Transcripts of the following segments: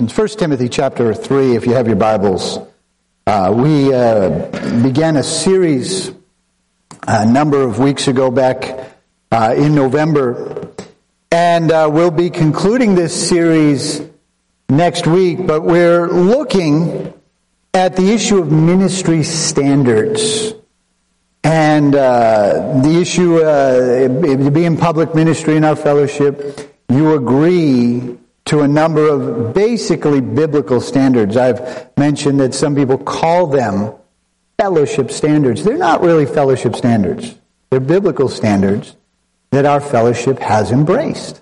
In 1 Timothy chapter 3, if you have your Bibles, uh, we uh, began a series a number of weeks ago back uh, in November. And uh, we'll be concluding this series next week, but we're looking at the issue of ministry standards. And uh, the issue uh, to be in public ministry in our fellowship, you agree to a number of basically biblical standards. I've mentioned that some people call them fellowship standards. They're not really fellowship standards. They're biblical standards that our fellowship has embraced.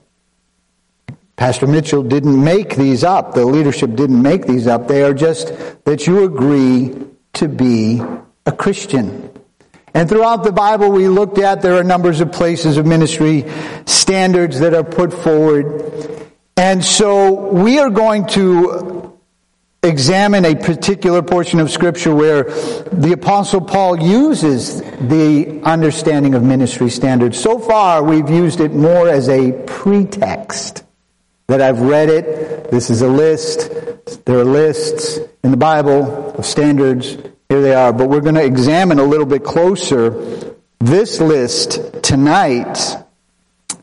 Pastor Mitchell didn't make these up. The leadership didn't make these up. They are just that you agree to be a Christian. And throughout the Bible we looked at, there are numbers of places of ministry standards that are put forward. And so we are going to examine a particular portion of scripture where the apostle Paul uses the understanding of ministry standards. So far we've used it more as a pretext that I've read it. This is a list. There are lists in the Bible of standards. Here they are. But we're going to examine a little bit closer this list tonight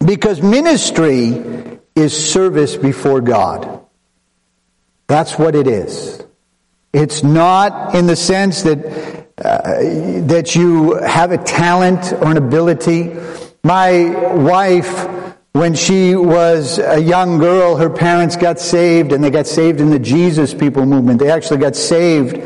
because ministry is service before God. That's what it is. It's not in the sense that uh, that you have a talent or an ability. My wife, when she was a young girl, her parents got saved, and they got saved in the Jesus People movement. They actually got saved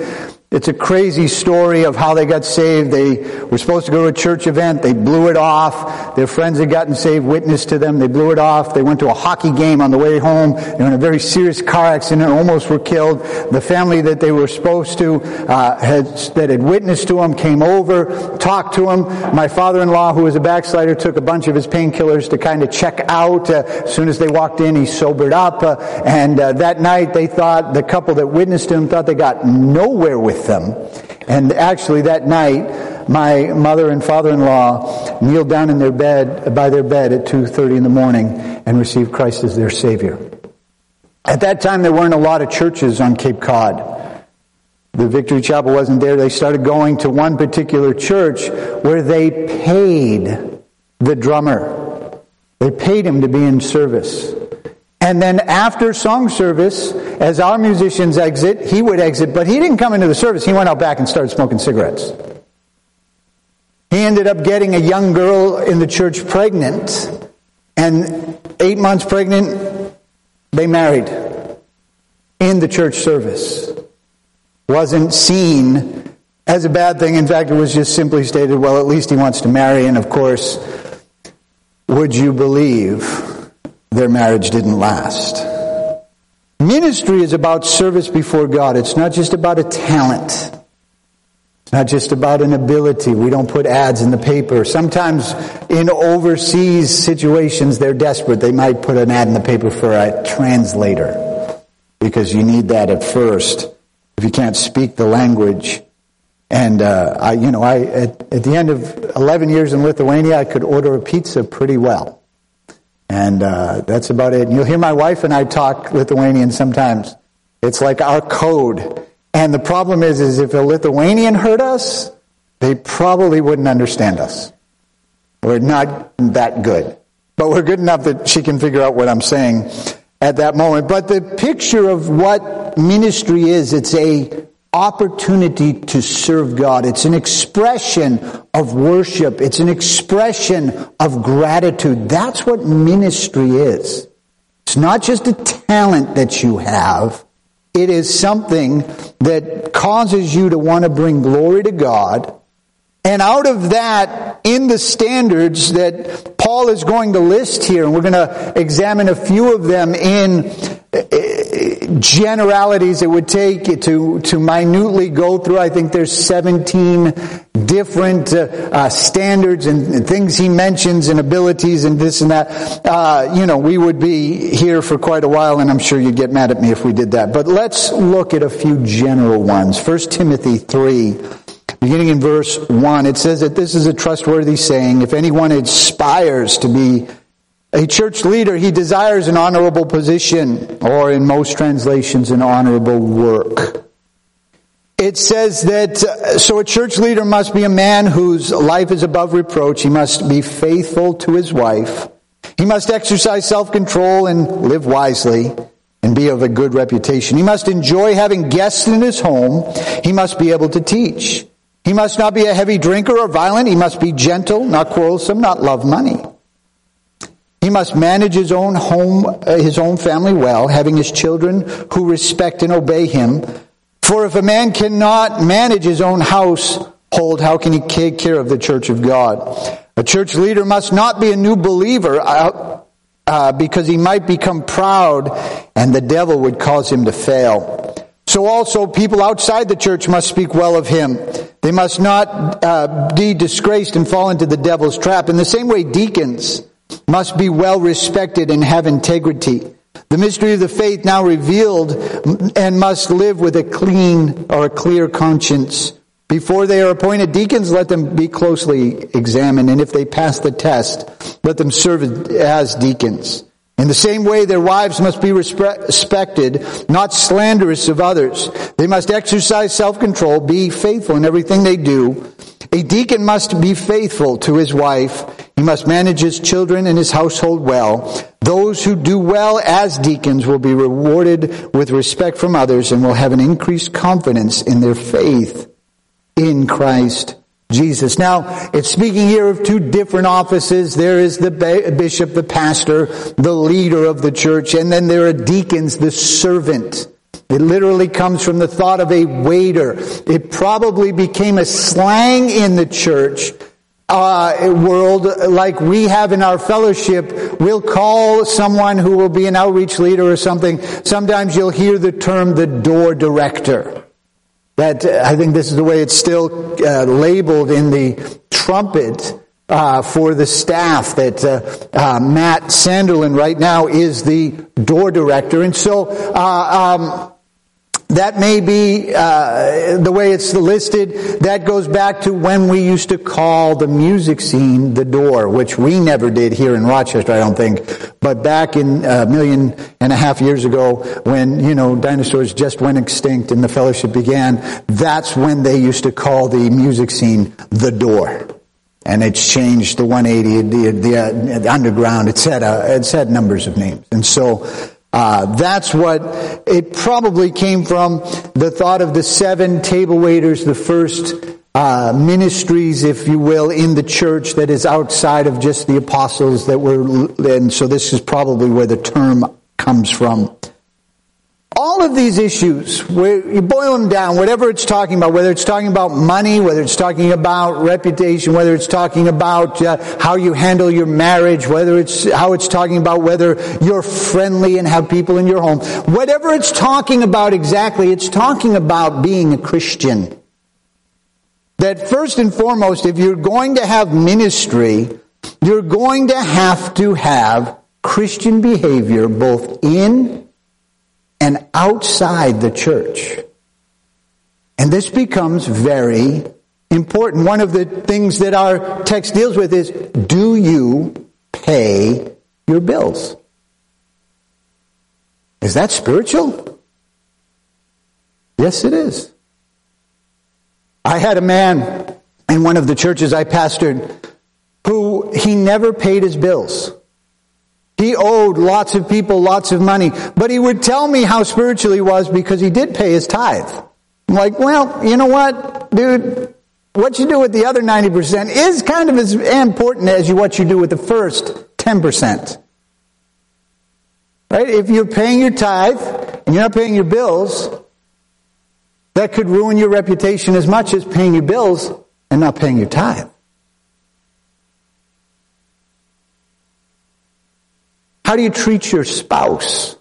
it's a crazy story of how they got saved. They were supposed to go to a church event. They blew it off. Their friends had gotten saved, witnessed to them. They blew it off. They went to a hockey game on the way home. They were in a very serious car accident, almost were killed. The family that they were supposed to, uh, had, that had witnessed to them came over, talked to them. My father-in-law, who was a backslider, took a bunch of his painkillers to kind of check out. Uh, as soon as they walked in, he sobered up. Uh, and uh, that night, they thought, the couple that witnessed to him thought they got nowhere with with them. And actually, that night, my mother and father-in-law kneeled down in their bed, by their bed at 2.30 in the morning and received Christ as their Savior. At that time, there weren't a lot of churches on Cape Cod. The Victory Chapel wasn't there. They started going to one particular church where they paid the drummer. They paid him to be in service. And then after song service, as our musicians exit, he would exit, but he didn't come into the service. He went out back and started smoking cigarettes. He ended up getting a young girl in the church pregnant, and eight months pregnant, they married in the church service. Wasn't seen as a bad thing. In fact, it was just simply stated, well, at least he wants to marry, and of course, would you believe their marriage didn't last. Ministry is about service before God. It's not just about a talent. It's not just about an ability. We don't put ads in the paper. Sometimes in overseas situations, they're desperate. They might put an ad in the paper for a translator because you need that at first if you can't speak the language. And uh, I, you know, I at, at the end of 11 years in Lithuania, I could order a pizza pretty well. And uh, that's about it. And you'll hear my wife and I talk Lithuanian sometimes. It's like our code. And the problem is, is if a Lithuanian heard us, they probably wouldn't understand us. We're not that good. But we're good enough that she can figure out what I'm saying at that moment. But the picture of what ministry is, it's a opportunity to serve God. It's an expression of worship. It's an expression of gratitude. That's what ministry is. It's not just a talent that you have. It is something that causes you to want to bring glory to God. And out of that, in the standards that Paul is going to list here, and we're going to examine a few of them in generalities it would take to, to minutely go through. I think there's 17 different uh, uh, standards and, things he mentions and abilities and this and that. Uh, you know, we would be here for quite a while and I'm sure you'd get mad at me if we did that. But let's look at a few general ones. First Timothy 3, beginning in verse 1, it says that this is a trustworthy saying. If anyone aspires to be A church leader, he desires an honorable position, or in most translations, an honorable work. It says that, uh, so a church leader must be a man whose life is above reproach. He must be faithful to his wife. He must exercise self-control and live wisely and be of a good reputation. He must enjoy having guests in his home. He must be able to teach. He must not be a heavy drinker or violent. He must be gentle, not quarrelsome, not love money. He must manage his own home, uh, his own family well, having his children who respect and obey him. For if a man cannot manage his own household, how can he take care of the church of God? A church leader must not be a new believer uh, uh, because he might become proud and the devil would cause him to fail. So also people outside the church must speak well of him. They must not uh, be disgraced and fall into the devil's trap. In the same way, deacons must be well respected and have integrity. The mystery of the faith now revealed and must live with a clean or a clear conscience. Before they are appointed deacons, let them be closely examined, and if they pass the test, let them serve as deacons. In the same way, their wives must be respected, not slanderous of others. They must exercise self-control, be faithful in everything they do. A deacon must be faithful to his wife. He must manage his children and his household well. Those who do well as deacons will be rewarded with respect from others and will have an increased confidence in their faith in Christ Jesus. Now, it's speaking here of two different offices. There is the bishop, the pastor, the leader of the church, and then there are deacons, the servant. It literally comes from the thought of a waiter. It probably became a slang in the church uh, world like we have in our fellowship. We'll call someone who will be an outreach leader or something. Sometimes you'll hear the term the door director. That uh, I think this is the way it's still uh, labeled in the trumpet uh, for the staff. That uh, uh, Matt Sanderlin right now is the door director, and so. Uh, um, that may be uh, the way it's listed. That goes back to when we used to call the music scene the door, which we never did here in Rochester, I don't think. But back in a million and a half years ago, when you know dinosaurs just went extinct and the fellowship began, that's when they used to call the music scene the door. And it's changed the 180, the, the, uh, the underground. It's had uh, had numbers of names, and so uh, that's what it probably came from the thought of the seven table waiters, the first uh, ministries, if you will, in the church that is outside of just the apostles that were, and so this is probably where the term comes from all of these issues, where you boil them down, whatever it's talking about, whether it's talking about money, whether it's talking about reputation, whether it's talking about uh, how you handle your marriage, whether it's how it's talking about whether you're friendly and have people in your home, whatever it's talking about exactly, it's talking about being a Christian. That first and foremost, if you're going to have ministry, you're going to have to have Christian behavior both in and outside the church. And this becomes very important. One of the things that our text deals with is, do you pay your bills? Is that spiritual? Yes, it is. I had a man in one of the churches I pastored who he never paid his bills. He owed lots of people lots of money, but he would tell me how spiritual he was because he did pay his tithe. I'm like, well, you know what, dude? What you do with the other 90% is kind of as important as you, what you do with the first 10%. Right? If you're paying your tithe and you're not paying your bills, that could ruin your reputation as much as paying your bills and not paying your tithe. How do you treat your spouse?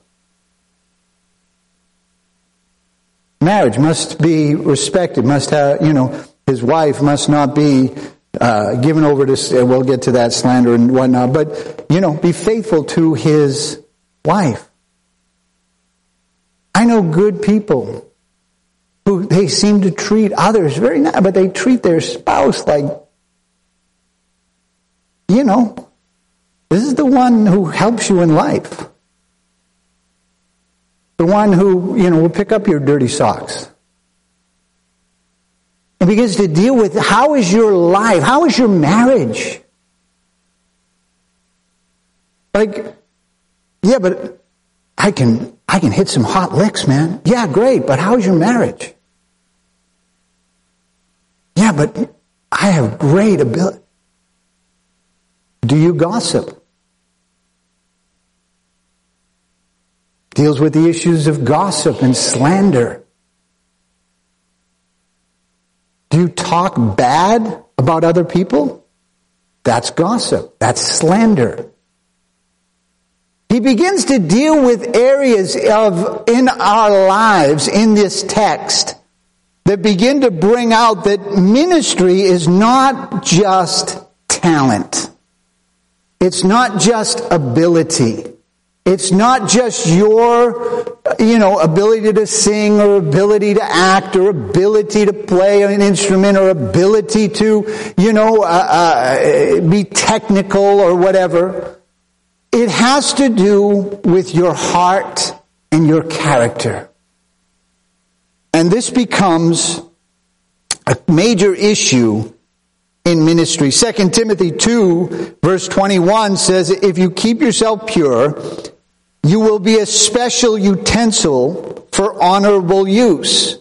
Marriage must be respected, must have, you know, his wife must not be uh, given over to, we'll get to that slander and whatnot, but, you know, be faithful to his wife. I know good people who they seem to treat others very nice, but they treat their spouse like, you know, This is the one who helps you in life. The one who, you know, will pick up your dirty socks. And begins to deal with how is your life? How is your marriage? Like, yeah, but I can, I can hit some hot licks, man. Yeah, great, but how's your marriage? Yeah, but I have great ability. Do you gossip? Deals with the issues of gossip and slander. Do you talk bad about other people? That's gossip. That's slander. He begins to deal with areas of, in our lives in this text that begin to bring out that ministry is not just talent. It's not just ability. It's not just your, you know, ability to sing or ability to act or ability to play an instrument or ability to, you know, uh, uh, be technical or whatever. It has to do with your heart and your character. And this becomes a major issue in ministry. 2 Timothy 2 verse 21 says, if you keep yourself pure, you will be a special utensil for honorable use.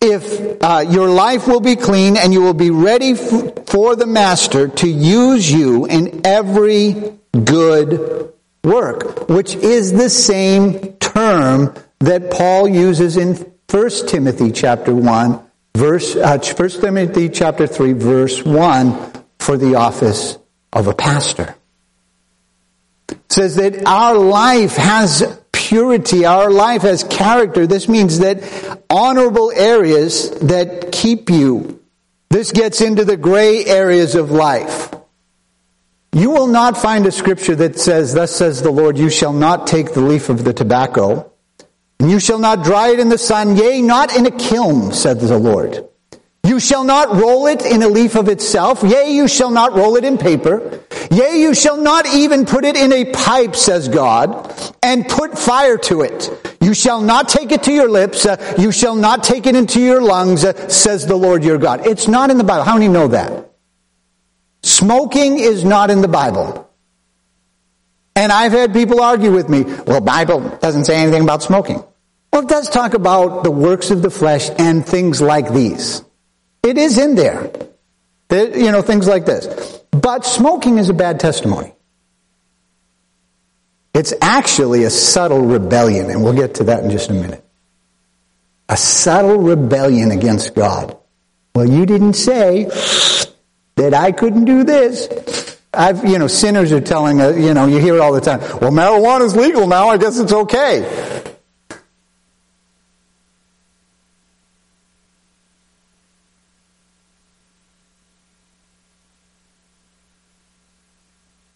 If uh, your life will be clean and you will be ready f- for the master to use you in every good work, which is the same term that Paul uses in 1 Timothy chapter 1, verse, uh, 1 Timothy chapter 3, verse 1 for the office of a pastor. Says that our life has purity, our life has character. This means that honorable areas that keep you. This gets into the gray areas of life. You will not find a scripture that says, Thus says the Lord, you shall not take the leaf of the tobacco, and you shall not dry it in the sun, yea, not in a kiln, said the Lord. You shall not roll it in a leaf of itself, yea, you shall not roll it in paper, yea, you shall not even put it in a pipe, says God, and put fire to it. You shall not take it to your lips, uh, you shall not take it into your lungs, uh, says the Lord your God. It's not in the Bible. How many know that? Smoking is not in the Bible. And I've had people argue with me, well, Bible doesn't say anything about smoking. Well, it does talk about the works of the flesh and things like these. It is in there. You know, things like this. But smoking is a bad testimony. It's actually a subtle rebellion, and we'll get to that in just a minute. A subtle rebellion against God. Well, you didn't say that I couldn't do this. I've, you know, sinners are telling, you know, you hear it all the time. Well, marijuana is legal now. I guess it's okay.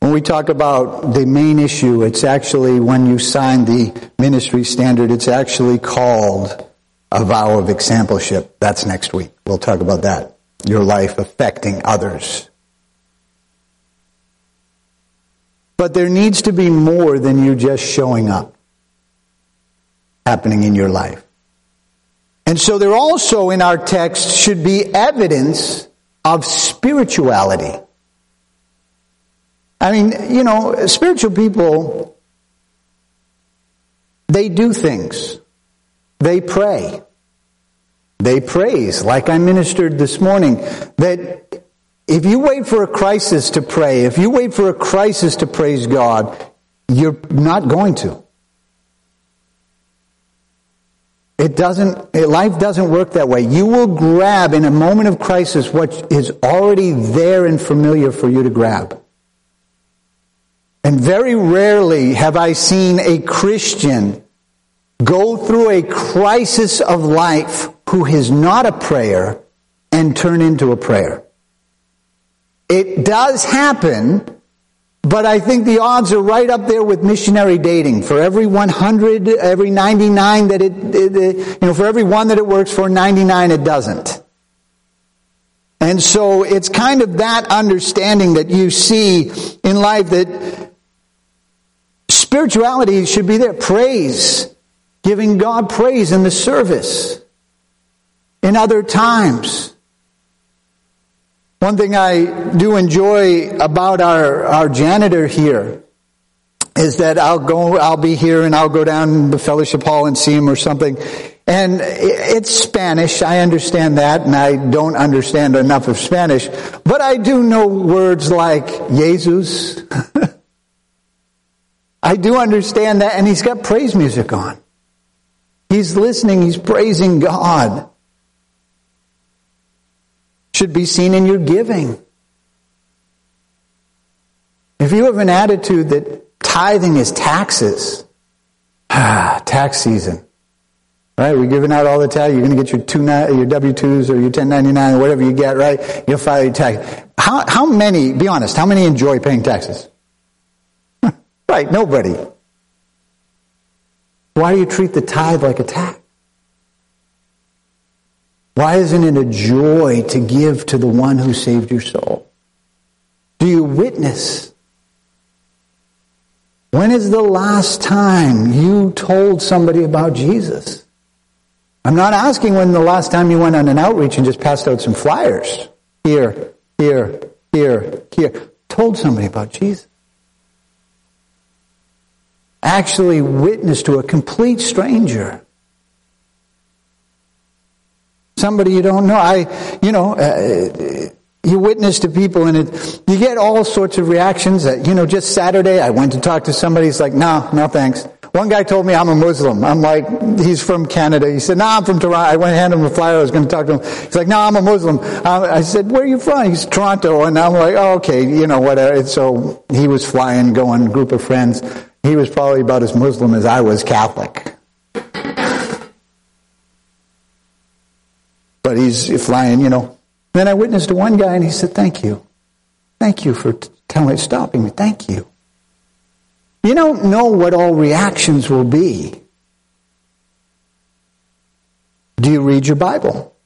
When we talk about the main issue, it's actually when you sign the ministry standard, it's actually called a vow of exampleship. That's next week. We'll talk about that your life affecting others. But there needs to be more than you just showing up happening in your life. And so there also in our text should be evidence of spirituality. I mean, you know, spiritual people, they do things. They pray. They praise, like I ministered this morning, that if you wait for a crisis to pray, if you wait for a crisis to praise God, you're not going to. It doesn't, eh, life doesn't work that way. You will grab in a moment of crisis what is already there and familiar for you to grab. And very rarely have I seen a Christian go through a crisis of life who is not a prayer and turn into a prayer. It does happen, but I think the odds are right up there with missionary dating. For every 100, every 99 that it, it, it, you know, for every one that it works for, 99 it doesn't. And so it's kind of that understanding that you see in life that Spirituality should be there. Praise. Giving God praise in the service. In other times. One thing I do enjoy about our, our janitor here is that I'll go, I'll be here and I'll go down the fellowship hall and see him or something. And it's Spanish. I understand that and I don't understand enough of Spanish, but I do know words like Jesus. I do understand that and he's got praise music on. He's listening. He's praising God. Should be seen in your giving. If you have an attitude that Tithing is taxes. Ah, tax season. Right? We're giving out all the tax. You're going to get your two, your W-2s or your 1099 or whatever you get, right? You'll file your tax. How, how many, be honest, how many enjoy paying taxes? Right, nobody. Why do you treat the tithe like a tax? Why isn't it a joy to give to the one who saved your soul? Do you witness when is the last time you told somebody about Jesus? I'm not asking when the last time you went on an outreach and just passed out some flyers. Here, here, here, here. Told somebody about Jesus. Actually witnessed to a complete stranger. Somebody you don't know. I, you know, uh, you witness to people and it, you get all sorts of reactions that, you know, just Saturday I went to talk to somebody, he's like, no, no thanks. One guy told me I'm a Muslim. I'm like, he's from Canada. He said, no, I'm from Toronto. I went and handed him a flyer. I was going to talk to him. He's like, no, I'm a Muslim. Um, I said, where are you from? He's Toronto. And I'm like, oh, okay, you know, whatever. So he was flying, going, group of friends. He was probably about as Muslim as I was Catholic. But he's flying, you know, then I witnessed to one guy and he said, Thank you. Thank you for telling stopping me. Thank you. You don't know what all reactions will be. Do you read your Bible?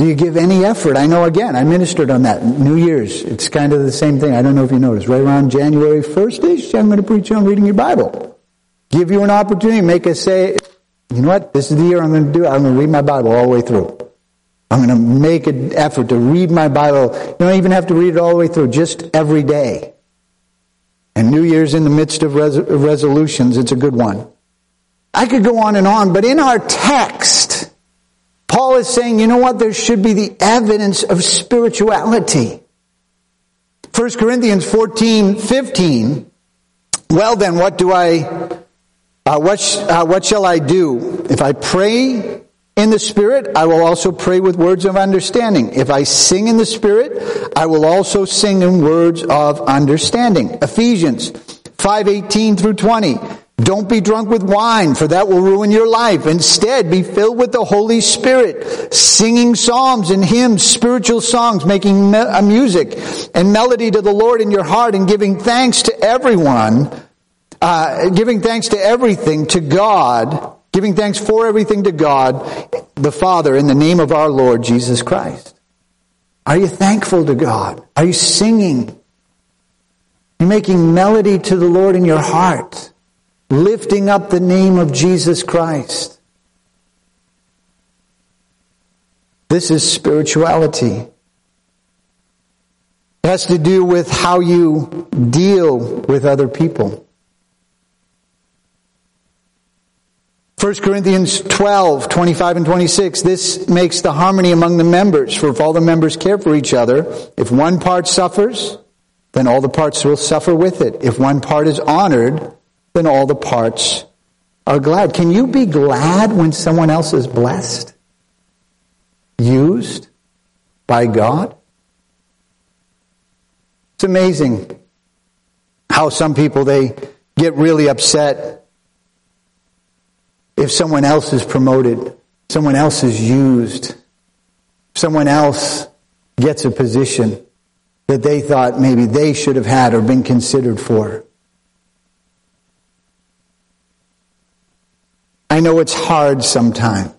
Do you give any effort? I know again, I ministered on that. New Year's, it's kind of the same thing. I don't know if you noticed. Right around January 1st I'm going to preach on reading your Bible. Give you an opportunity, make us say, you know what? This is the year I'm going to do it. I'm going to read my Bible all the way through. I'm going to make an effort to read my Bible. You don't even have to read it all the way through, just every day. And New Year's in the midst of res- resolutions, it's a good one. I could go on and on, but in our text, Paul is saying, you know what? There should be the evidence of spirituality. 1 Corinthians 14, 15. Well then, what do I uh, what, sh- uh, what shall I do? If I pray in the Spirit, I will also pray with words of understanding. If I sing in the Spirit, I will also sing in words of understanding. Ephesians 5:18 through 20. Don't be drunk with wine, for that will ruin your life. Instead, be filled with the Holy Spirit, singing psalms and hymns, spiritual songs, making me- music and melody to the Lord in your heart, and giving thanks to everyone uh, giving thanks to everything to God, giving thanks for everything to God, the Father, in the name of our Lord Jesus Christ. Are you thankful to God? Are you singing? You're making melody to the Lord in your heart, lifting up the name of Jesus Christ. This is spirituality. It has to do with how you deal with other people. 1 Corinthians 12, 25 and 26, this makes the harmony among the members. For if all the members care for each other, if one part suffers, then all the parts will suffer with it. If one part is honored, then all the parts are glad. Can you be glad when someone else is blessed? Used by God? It's amazing how some people, they get really upset if someone else is promoted, someone else is used, someone else gets a position that they thought maybe they should have had or been considered for. I know it's hard sometimes,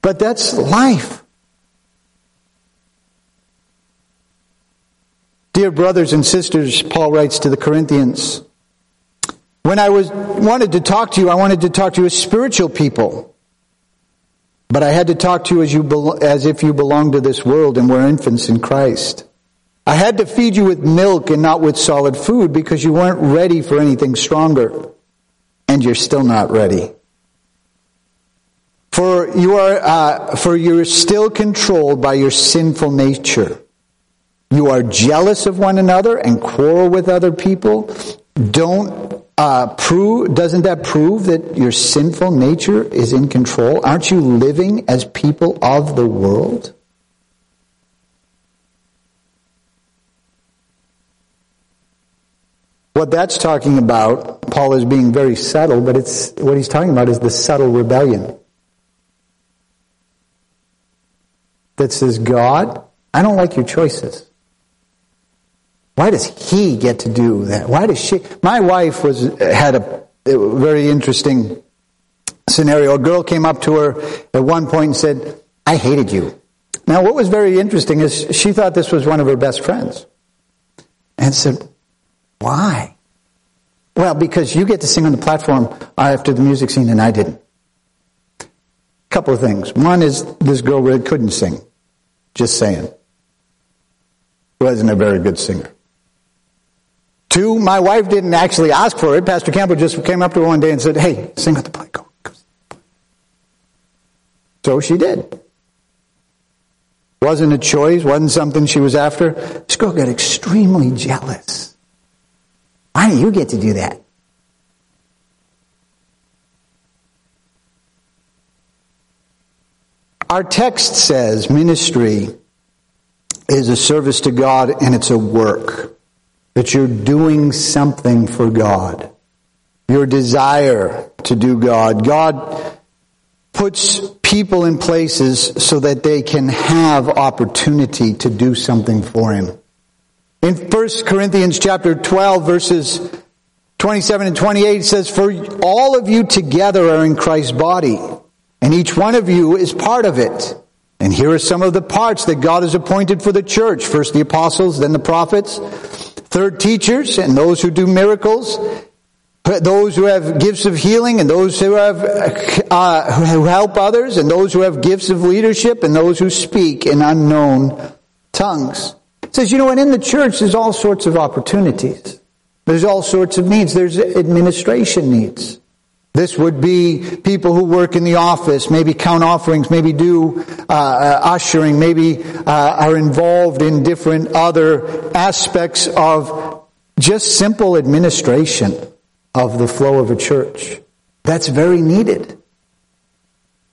but that's life. Dear brothers and sisters, Paul writes to the Corinthians, when I was, wanted to talk to you, I wanted to talk to you as spiritual people. But I had to talk to you as, you as if you belonged to this world and were infants in Christ. I had to feed you with milk and not with solid food because you weren't ready for anything stronger. And you're still not ready. For you are, uh, for you're still controlled by your sinful nature. You are jealous of one another and quarrel with other people. Don't uh, prove, doesn't that prove that your sinful nature is in control? Aren't you living as people of the world? What that's talking about, Paul is being very subtle, but it's, what he's talking about is the subtle rebellion. That says, God, I don't like your choices. Why does he get to do that? Why does she? My wife was had a, a very interesting scenario. A girl came up to her at one point and said, "I hated you." Now, what was very interesting is she thought this was one of her best friends, and said, "Why?" Well, because you get to sing on the platform after the music scene, and I didn't. A couple of things. One is this girl really couldn't sing. Just saying. Wasn't a very good singer. Two, my wife didn't actually ask for it. Pastor Campbell just came up to her one day and said, hey, sing at the play. Go. So she did. Wasn't a choice, wasn't something she was after. This girl got extremely jealous. Why do you get to do that? Our text says ministry is a service to God and it's a work that you're doing something for God. Your desire to do God. God puts people in places so that they can have opportunity to do something for Him. In 1 Corinthians chapter 12 verses 27 and 28 says, For all of you together are in Christ's body, and each one of you is part of it. And here are some of the parts that God has appointed for the church. First the apostles, then the prophets, Third, teachers and those who do miracles, those who have gifts of healing and those who have uh, who help others and those who have gifts of leadership and those who speak in unknown tongues. Says, you know, and in the church there's all sorts of opportunities. There's all sorts of needs. There's administration needs. This would be people who work in the office, maybe count offerings, maybe do uh, uh, ushering, maybe uh, are involved in different other aspects of just simple administration of the flow of a church. That's very needed.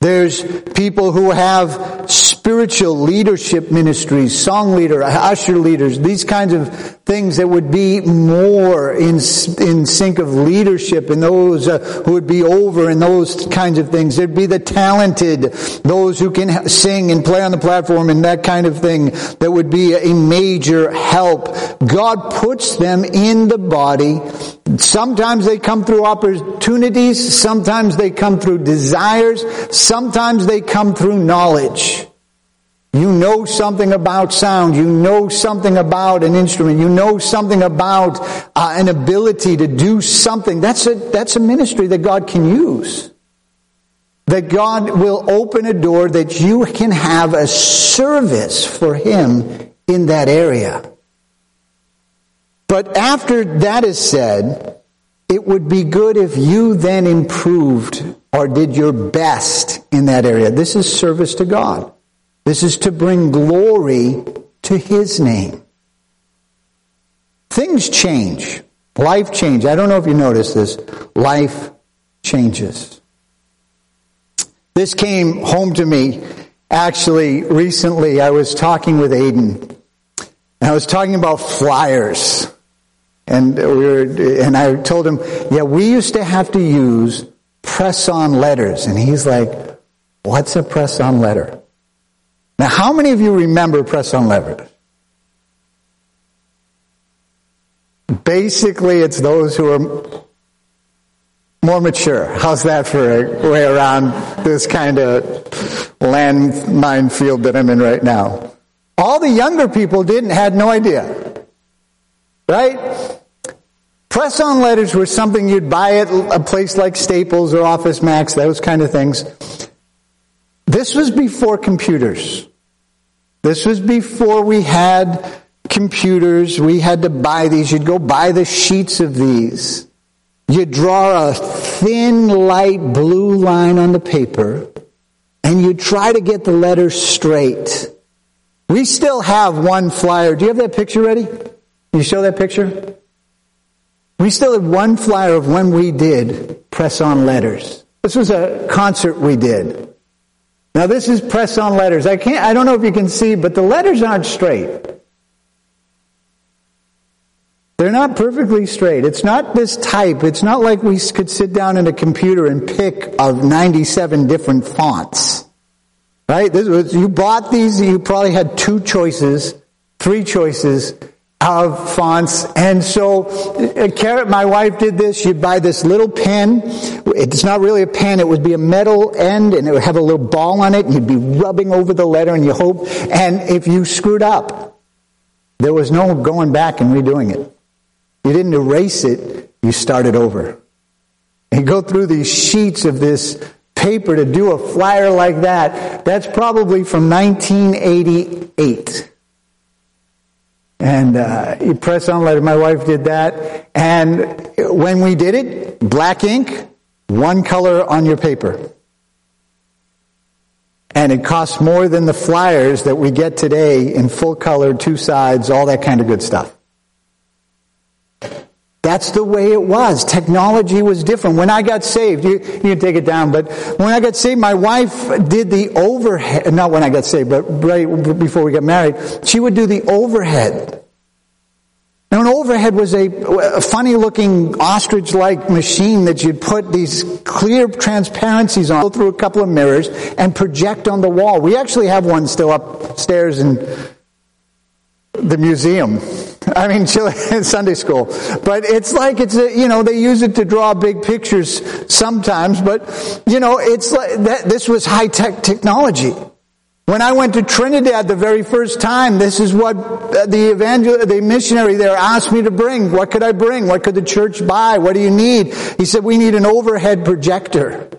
There's people who have spiritual leadership ministries, song leader, usher leaders, these kinds of things that would be more in, in sync of leadership and those uh, who would be over and those kinds of things. There'd be the talented, those who can sing and play on the platform and that kind of thing that would be a major help. God puts them in the body. Sometimes they come through opportunities. Sometimes they come through desires. Sometimes they come through knowledge. You know something about sound. You know something about an instrument. You know something about uh, an ability to do something. That's a, that's a ministry that God can use. That God will open a door that you can have a service for Him in that area. But after that is said, it would be good if you then improved or did your best in that area. This is service to God. This is to bring glory to His name. Things change. Life changes. I don't know if you noticed this. Life changes. This came home to me actually recently. I was talking with Aiden and I was talking about flyers. And we were, and I told him, yeah, we used to have to use press on letters. And he's like, what's a press on letter? Now, how many of you remember press on letters? Basically, it's those who are more mature. How's that for a way around this kind of landmine field that I'm in right now? All the younger people didn't, had no idea. Right? Press on letters were something you'd buy at a place like Staples or Office Max, those kind of things. This was before computers. This was before we had computers. We had to buy these. You'd go buy the sheets of these. You draw a thin, light blue line on the paper, and you try to get the letters straight. We still have one flyer. Do you have that picture ready? Can you show that picture? We still have one flyer of when we did press on letters. This was a concert we did. Now this is press on letters. I can't, I don't know if you can see, but the letters aren't straight. They're not perfectly straight. It's not this type. It's not like we could sit down in a computer and pick of 97 different fonts. Right? Was, you bought these, you probably had two choices, three choices of fonts. And so, uh, Carrot, my wife did this. You'd buy this little pen. It's not really a pen. It would be a metal end and it would have a little ball on it and you'd be rubbing over the letter and you hope. And if you screwed up, there was no going back and redoing it. You didn't erase it, you started over. And go through these sheets of this paper to do a flyer like that. That's probably from 1988. And uh, you press on letter. My wife did that. And when we did it, black ink, one color on your paper. And it costs more than the flyers that we get today in full color, two sides, all that kind of good stuff. That's the way it was. Technology was different. When I got saved, you, you can take it down, but when I got saved, my wife did the overhead, not when I got saved, but right before we got married, she would do the overhead. Now an overhead was a, a funny looking ostrich-like machine that you'd put these clear transparencies on, go through a couple of mirrors, and project on the wall. We actually have one still upstairs in the museum. I mean, Sunday school. But it's like it's a, you know, they use it to draw big pictures sometimes, but, you know, it's like that, this was high tech technology. When I went to Trinidad the very first time, this is what uh, the evangel, the missionary there asked me to bring. What could I bring? What could the church buy? What do you need? He said, we need an overhead projector.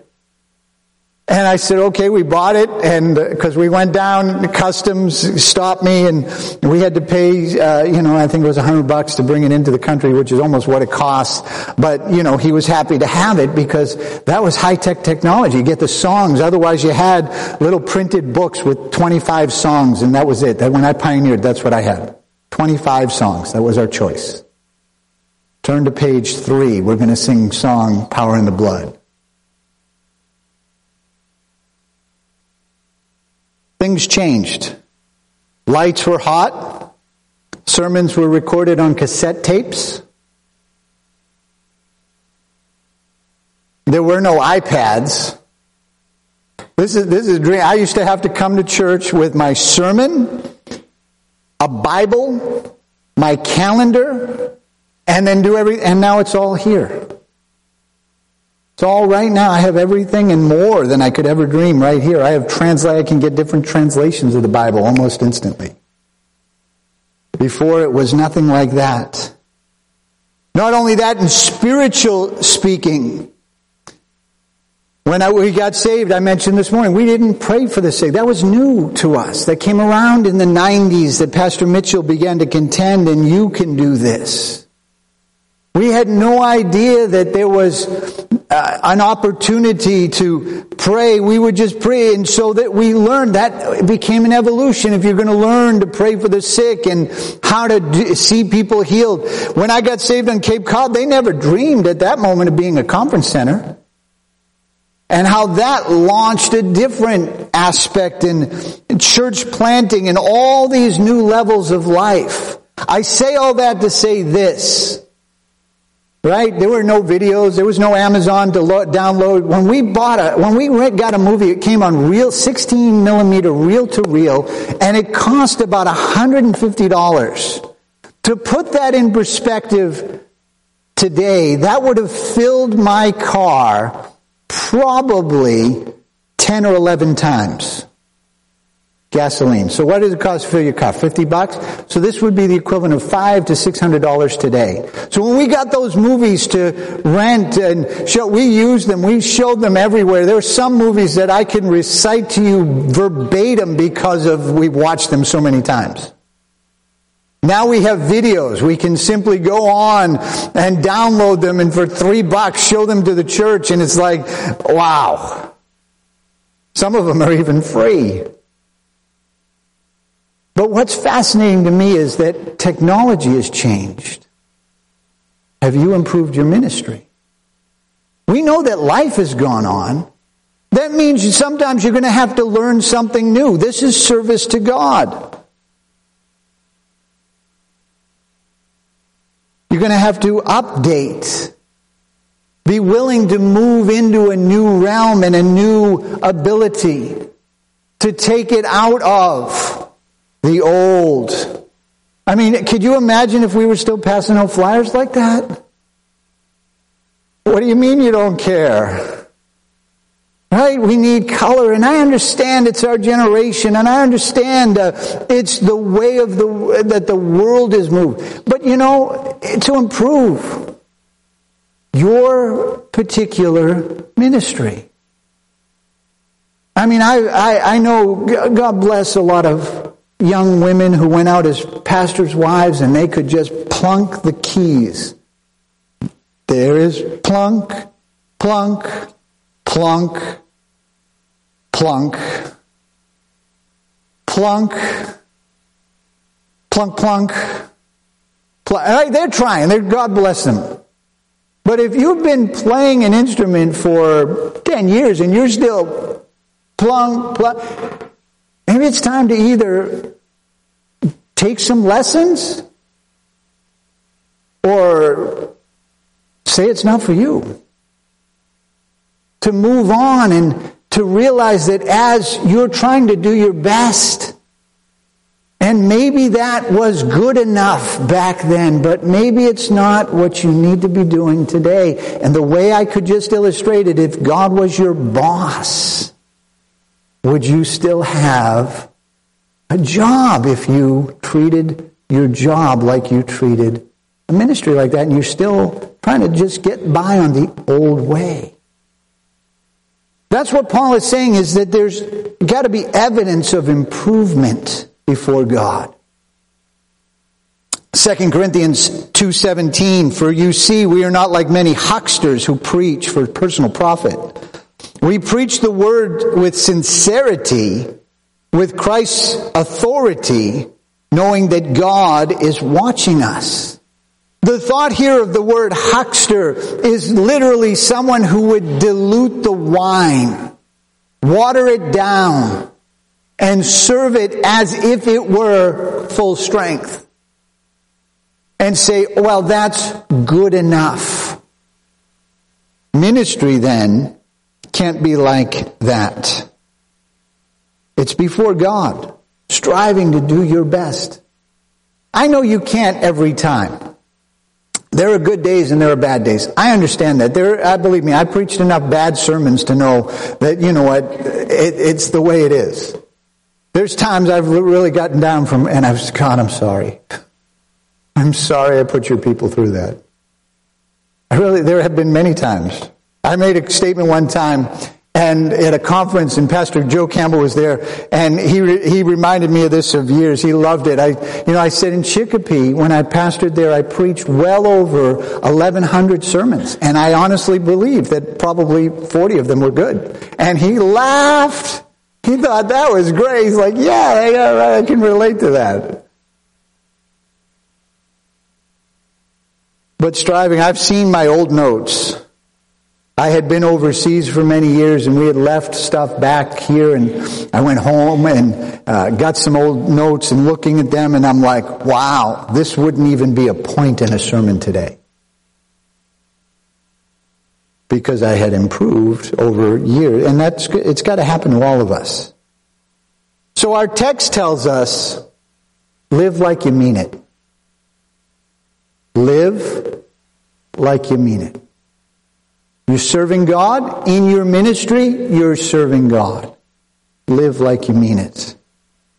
And I said, okay, we bought it, and because uh, we went down, customs stopped me, and we had to pay, uh, you know, I think it was a hundred bucks to bring it into the country, which is almost what it costs. But you know, he was happy to have it because that was high tech technology. You get the songs. Otherwise, you had little printed books with 25 songs, and that was it. That when I pioneered, that's what I had. 25 songs. That was our choice. Turn to page three. We're going to sing song "Power in the Blood." Things changed. Lights were hot. Sermons were recorded on cassette tapes. There were no iPads. This is, this is a dream. I used to have to come to church with my sermon, a Bible, my calendar, and then do everything. And now it's all here. It's all right now. I have everything and more than I could ever dream right here. I have translate. I can get different translations of the Bible almost instantly. Before it was nothing like that. Not only that, in spiritual speaking, when I, we got saved, I mentioned this morning, we didn't pray for the sick. That was new to us. That came around in the 90s that Pastor Mitchell began to contend, and you can do this. We had no idea that there was uh, an opportunity to pray, we would just pray. And so that we learned that became an evolution. If you're going to learn to pray for the sick and how to see people healed. When I got saved on Cape Cod, they never dreamed at that moment of being a conference center. And how that launched a different aspect in church planting and all these new levels of life. I say all that to say this. Right? There were no videos. There was no Amazon to lo- download. When we bought a, when we got a movie, it came on real, 16 millimeter reel to reel, and it cost about $150. To put that in perspective today, that would have filled my car probably 10 or 11 times. Gasoline. So what does it cost to fill your car? 50 bucks? So this would be the equivalent of five to six hundred dollars today. So when we got those movies to rent and show, we used them, we showed them everywhere. There are some movies that I can recite to you verbatim because of we've watched them so many times. Now we have videos. We can simply go on and download them and for three bucks show them to the church and it's like, wow. Some of them are even free. But what's fascinating to me is that technology has changed. Have you improved your ministry? We know that life has gone on. That means sometimes you're going to have to learn something new. This is service to God. You're going to have to update be willing to move into a new realm and a new ability to take it out of the old. I mean, could you imagine if we were still passing out flyers like that? What do you mean you don't care? Right? We need color, and I understand it's our generation, and I understand uh, it's the way of the that the world is moved. But you know, to improve, your particular ministry. I mean, I, I, I, know, God bless a lot of young women who went out as pastors' wives and they could just plunk the keys. There is plunk, plunk, plunk, plunk, plunk, plunk, plunk. plunk. They're trying. They're, God bless them. But if you've been playing an instrument for 10 years and you're still plung, plung, maybe it's time to either take some lessons or say it's not for you. To move on and to realize that as you're trying to do your best, and maybe that was good enough back then, but maybe it's not what you need to be doing today. And the way I could just illustrate it, if God was your boss, would you still have a job if you treated your job like you treated a ministry like that and you're still trying to just get by on the old way? That's what Paul is saying is that there's got to be evidence of improvement before God. 2 Corinthians 2:17 For you see we are not like many hucksters who preach for personal profit. We preach the word with sincerity, with Christ's authority, knowing that God is watching us. The thought here of the word huckster is literally someone who would dilute the wine, water it down, and serve it as if it were full strength. And say, well, that's good enough. Ministry then can't be like that. It's before God, striving to do your best. I know you can't every time. There are good days and there are bad days. I understand that. There, I believe me, I preached enough bad sermons to know that, you know what, it, it's the way it is. There's times I've really gotten down from, and I've, God, I'm sorry. I'm sorry I put your people through that. I really, there have been many times. I made a statement one time, and at a conference, and Pastor Joe Campbell was there, and he he reminded me of this of years. He loved it. I, you know, I said in Chicopee when I pastored there, I preached well over 1,100 sermons, and I honestly believe that probably 40 of them were good. And he laughed. He thought that was great. He's like, yeah, yeah, I can relate to that. But striving, I've seen my old notes. I had been overseas for many years and we had left stuff back here and I went home and uh, got some old notes and looking at them and I'm like, wow, this wouldn't even be a point in a sermon today because I had improved over years. And that's, it's got to happen to all of us. So our text tells us, live like you mean it. Live like you mean it. You're serving God in your ministry, you're serving God. Live like you mean it.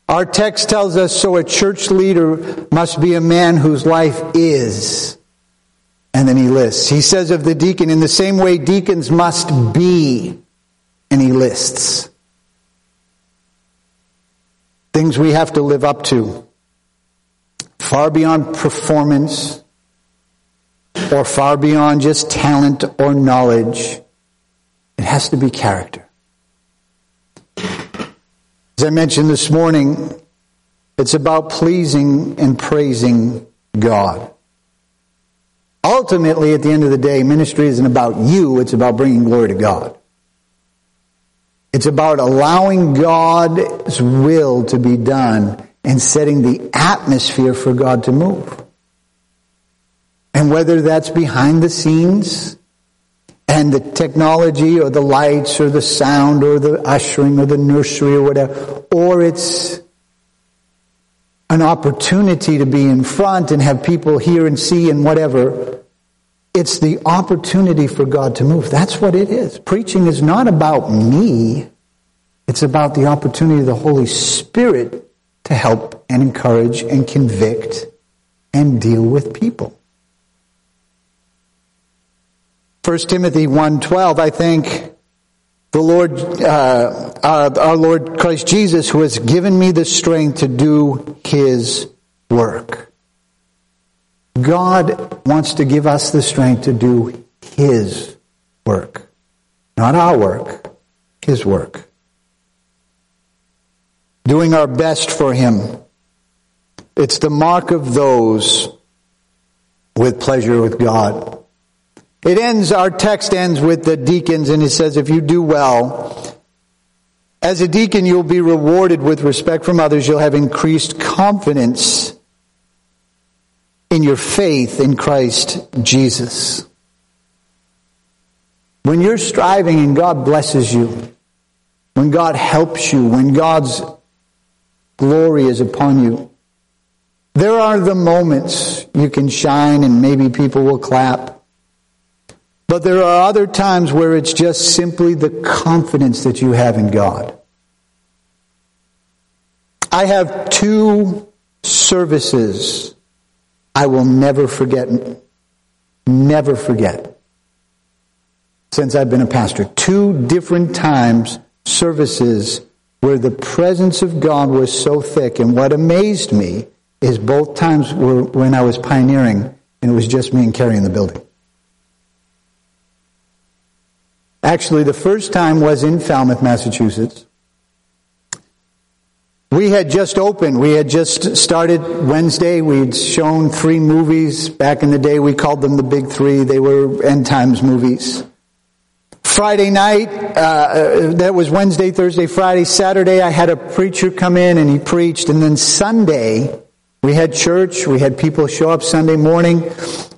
Our text tells us so a church leader must be a man whose life is. And then he lists. He says of the deacon, in the same way deacons must be. And he lists. Things we have to live up to. Far beyond performance or far beyond just talent or knowledge. It has to be character. As I mentioned this morning, it's about pleasing and praising God. Ultimately, at the end of the day, ministry isn't about you, it's about bringing glory to God. It's about allowing God's will to be done and setting the atmosphere for God to move. And whether that's behind the scenes and the technology or the lights or the sound or the ushering or the nursery or whatever, or it's an opportunity to be in front and have people hear and see and whatever. It's the opportunity for God to move. That's what it is. Preaching is not about me. It's about the opportunity of the Holy Spirit to help and encourage and convict and deal with people. 1 Timothy 1.12, I think the Lord, uh, our, our Lord Christ Jesus, who has given me the strength to do His work. God wants to give us the strength to do His work. Not our work, His work. Doing our best for Him. It's the mark of those with pleasure with God. It ends, our text ends with the deacons and it says, if you do well, as a deacon you'll be rewarded with respect from others. You'll have increased confidence in your faith in Christ Jesus. When you're striving and God blesses you, when God helps you, when God's glory is upon you, there are the moments you can shine and maybe people will clap. But there are other times where it's just simply the confidence that you have in God. I have two services I will never forget, never forget, since I've been a pastor. Two different times, services where the presence of God was so thick. And what amazed me is both times were when I was pioneering and it was just me and Carrie in the building. Actually, the first time was in Falmouth, Massachusetts. We had just opened. We had just started Wednesday. We'd shown three movies. Back in the day, we called them the big three. They were end times movies. Friday night, uh, that was Wednesday, Thursday, Friday, Saturday, I had a preacher come in and he preached. And then Sunday, we had church. We had people show up Sunday morning.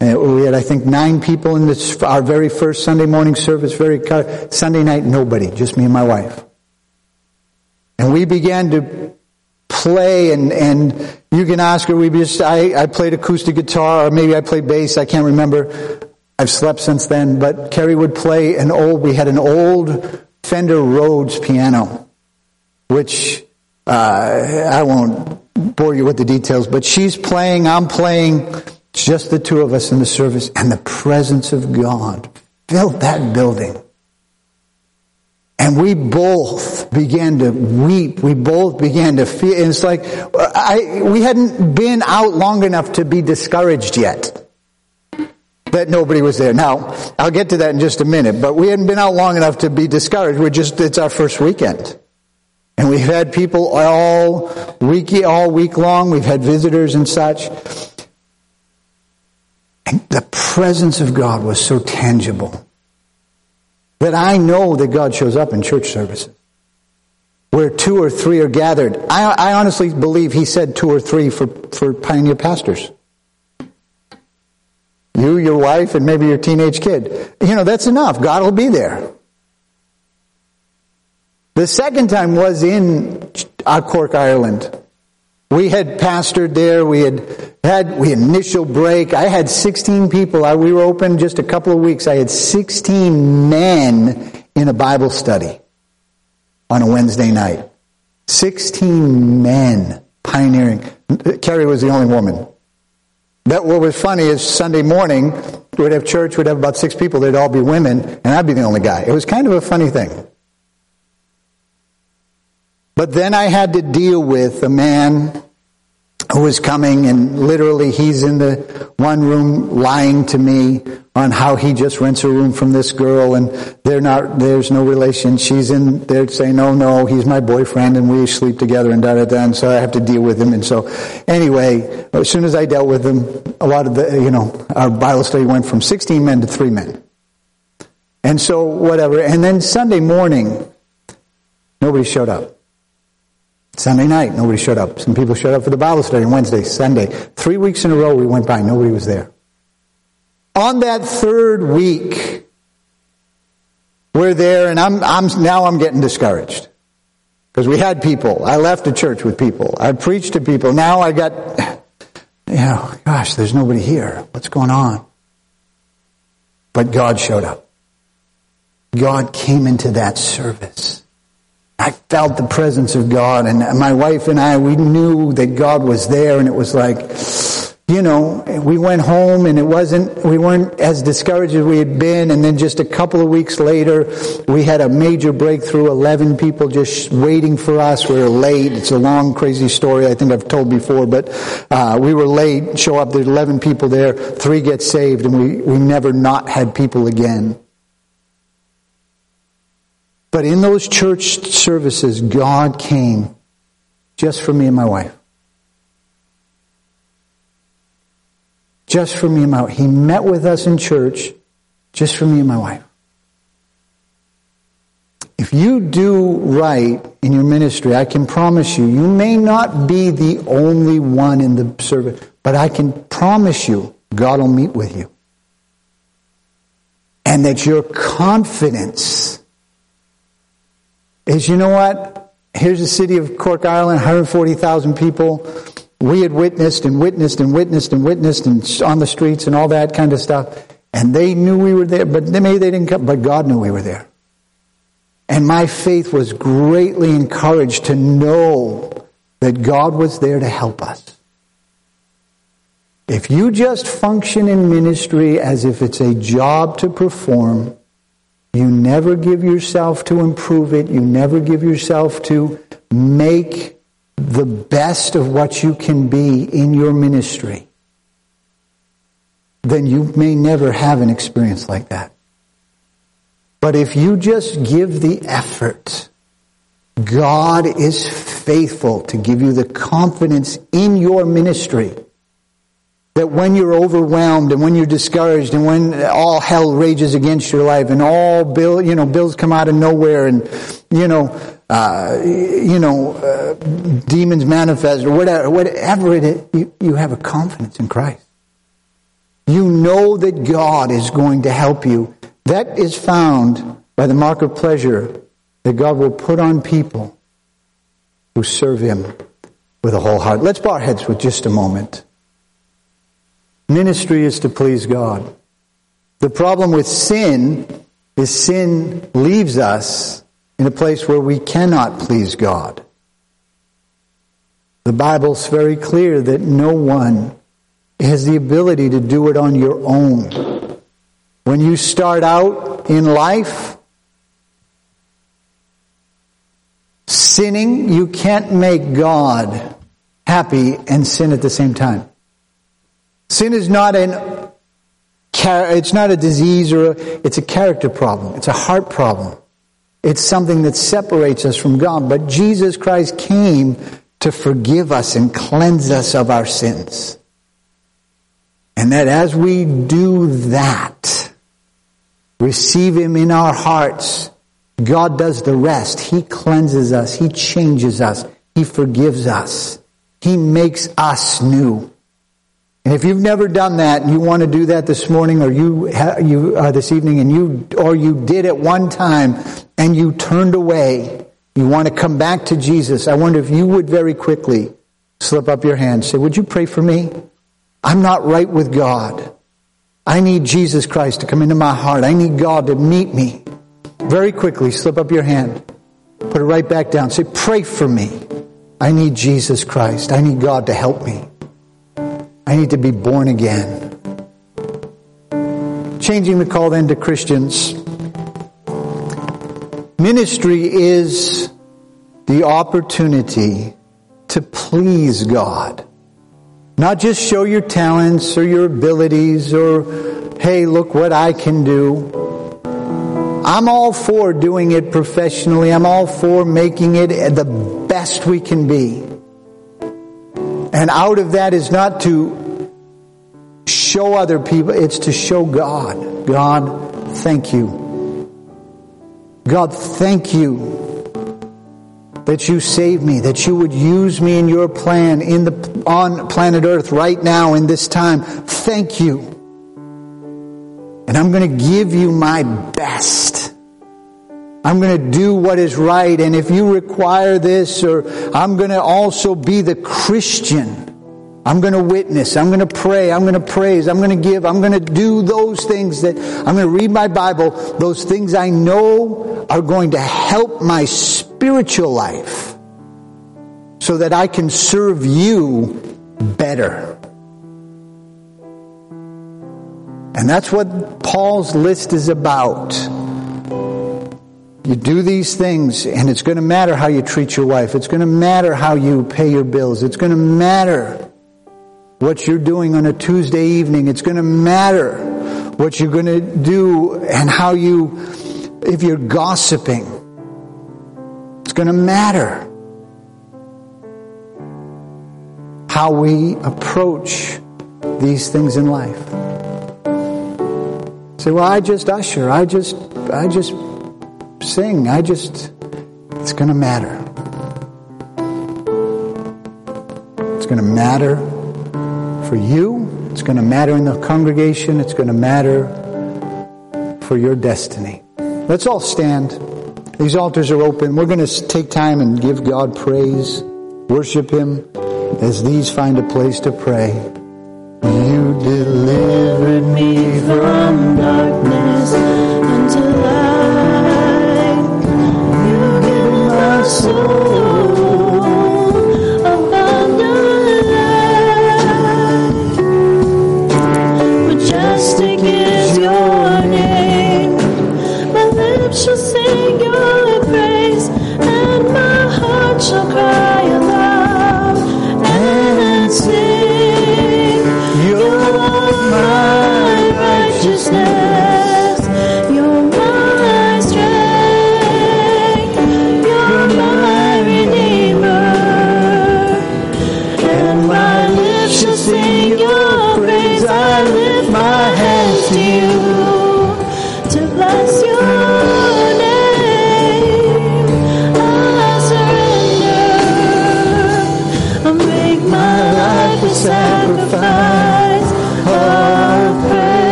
Uh, we had, I think, nine people in this, our very first Sunday morning service. Very Sunday night, nobody, just me and my wife. And we began to play, and and you can ask her. We just, I, I played acoustic guitar, or maybe I played bass. I can't remember. I've slept since then. But Kerry would play an old. We had an old Fender Rhodes piano, which uh, I won't bore you with the details, but she's playing, I'm playing, just the two of us in the service, and the presence of God filled that building. And we both began to weep. We both began to feel, and it's like, I, we hadn't been out long enough to be discouraged yet. That nobody was there. Now, I'll get to that in just a minute, but we hadn't been out long enough to be discouraged. We're just, it's our first weekend. And we've had people all week, all week long. We've had visitors and such. And the presence of God was so tangible that I know that God shows up in church services. Where two or three are gathered. I, I honestly believe he said two or three for, for pioneer pastors. You, your wife, and maybe your teenage kid. You know, that's enough. God will be there. The second time was in uh, Cork, Ireland. We had pastored there. We had had we initial break. I had 16 people. I, we were open just a couple of weeks. I had 16 men in a Bible study on a Wednesday night. 16 men pioneering. Carrie was the only woman. That what was funny is Sunday morning we'd have church, we'd have about six people, they'd all be women, and I'd be the only guy. It was kind of a funny thing. But then I had to deal with a man who was coming and literally he's in the one room lying to me on how he just rents a room from this girl and they're not, there's no relation. She's in there saying, no, no, he's my boyfriend and we sleep together and da da da. And so I have to deal with him. And so anyway, as soon as I dealt with him, a lot of the, you know, our Bible study went from 16 men to three men. And so whatever. And then Sunday morning, nobody showed up. Sunday night, nobody showed up. Some people showed up for the Bible study on Wednesday, Sunday. Three weeks in a row we went by, nobody was there. On that third week, we're there and I'm, I'm, now I'm getting discouraged. Because we had people. I left the church with people. I preached to people. Now I got, you know, gosh, there's nobody here. What's going on? But God showed up. God came into that service. I felt the presence of God and my wife and I, we knew that God was there and it was like, you know, we went home and it wasn't, we weren't as discouraged as we had been. And then just a couple of weeks later, we had a major breakthrough. 11 people just waiting for us. We were late. It's a long, crazy story I think I've told before, but, uh, we were late, show up, there's 11 people there, three get saved and we, we never not had people again. But in those church services, God came just for me and my wife. Just for me and my wife. He met with us in church just for me and my wife. If you do right in your ministry, I can promise you, you may not be the only one in the service, but I can promise you, God will meet with you. And that your confidence is you know what? Here's the city of Cork, Ireland, 140,000 people. We had witnessed and witnessed and witnessed and witnessed and on the streets and all that kind of stuff. And they knew we were there, but maybe they didn't come, but God knew we were there. And my faith was greatly encouraged to know that God was there to help us. If you just function in ministry as if it's a job to perform, you never give yourself to improve it. You never give yourself to make the best of what you can be in your ministry. Then you may never have an experience like that. But if you just give the effort, God is faithful to give you the confidence in your ministry that when you're overwhelmed and when you're discouraged and when all hell rages against your life and all bill, you know, bills come out of nowhere and, you know, uh, you know, uh, demons manifest or whatever, whatever it is, you, you have a confidence in Christ. You know that God is going to help you. That is found by the mark of pleasure that God will put on people who serve Him with a whole heart. Let's bow our heads for just a moment. Ministry is to please God. The problem with sin is sin leaves us in a place where we cannot please God. The Bible's very clear that no one has the ability to do it on your own. When you start out in life, sinning, you can't make God happy and sin at the same time. Sin is not an it's not a disease or a, it's a character problem. It's a heart problem. It's something that separates us from God. But Jesus Christ came to forgive us and cleanse us of our sins. And that as we do that, receive Him in our hearts, God does the rest. He cleanses us. He changes us. He forgives us. He makes us new. And if you've never done that and you want to do that this morning or you, you uh, this evening and you, or you did at one time and you turned away, you want to come back to Jesus, I wonder if you would very quickly slip up your hand. Say, would you pray for me? I'm not right with God. I need Jesus Christ to come into my heart. I need God to meet me. Very quickly, slip up your hand. Put it right back down. Say, pray for me. I need Jesus Christ. I need God to help me. I need to be born again. Changing the call then to Christians. Ministry is the opportunity to please God. Not just show your talents or your abilities or, hey, look what I can do. I'm all for doing it professionally. I'm all for making it the best we can be. And out of that is not to show other people, it's to show God. God, thank you. God, thank you that you saved me, that you would use me in your plan in the, on planet earth right now in this time. Thank you. And I'm going to give you my best. I'm going to do what is right. And if you require this, or I'm going to also be the Christian. I'm going to witness. I'm going to pray. I'm going to praise. I'm going to give. I'm going to do those things that I'm going to read my Bible. Those things I know are going to help my spiritual life so that I can serve you better. And that's what Paul's list is about. You do these things, and it's going to matter how you treat your wife. It's going to matter how you pay your bills. It's going to matter what you're doing on a Tuesday evening. It's going to matter what you're going to do and how you, if you're gossiping, it's going to matter how we approach these things in life. Say, well, I just usher. I just, I just sing. I just, it's going to matter. It's going to matter for you. It's going to matter in the congregation. It's going to matter for your destiny. Let's all stand. These altars are open. We're going to take time and give God praise, worship Him as these find a place to pray. You delivered me from darkness light.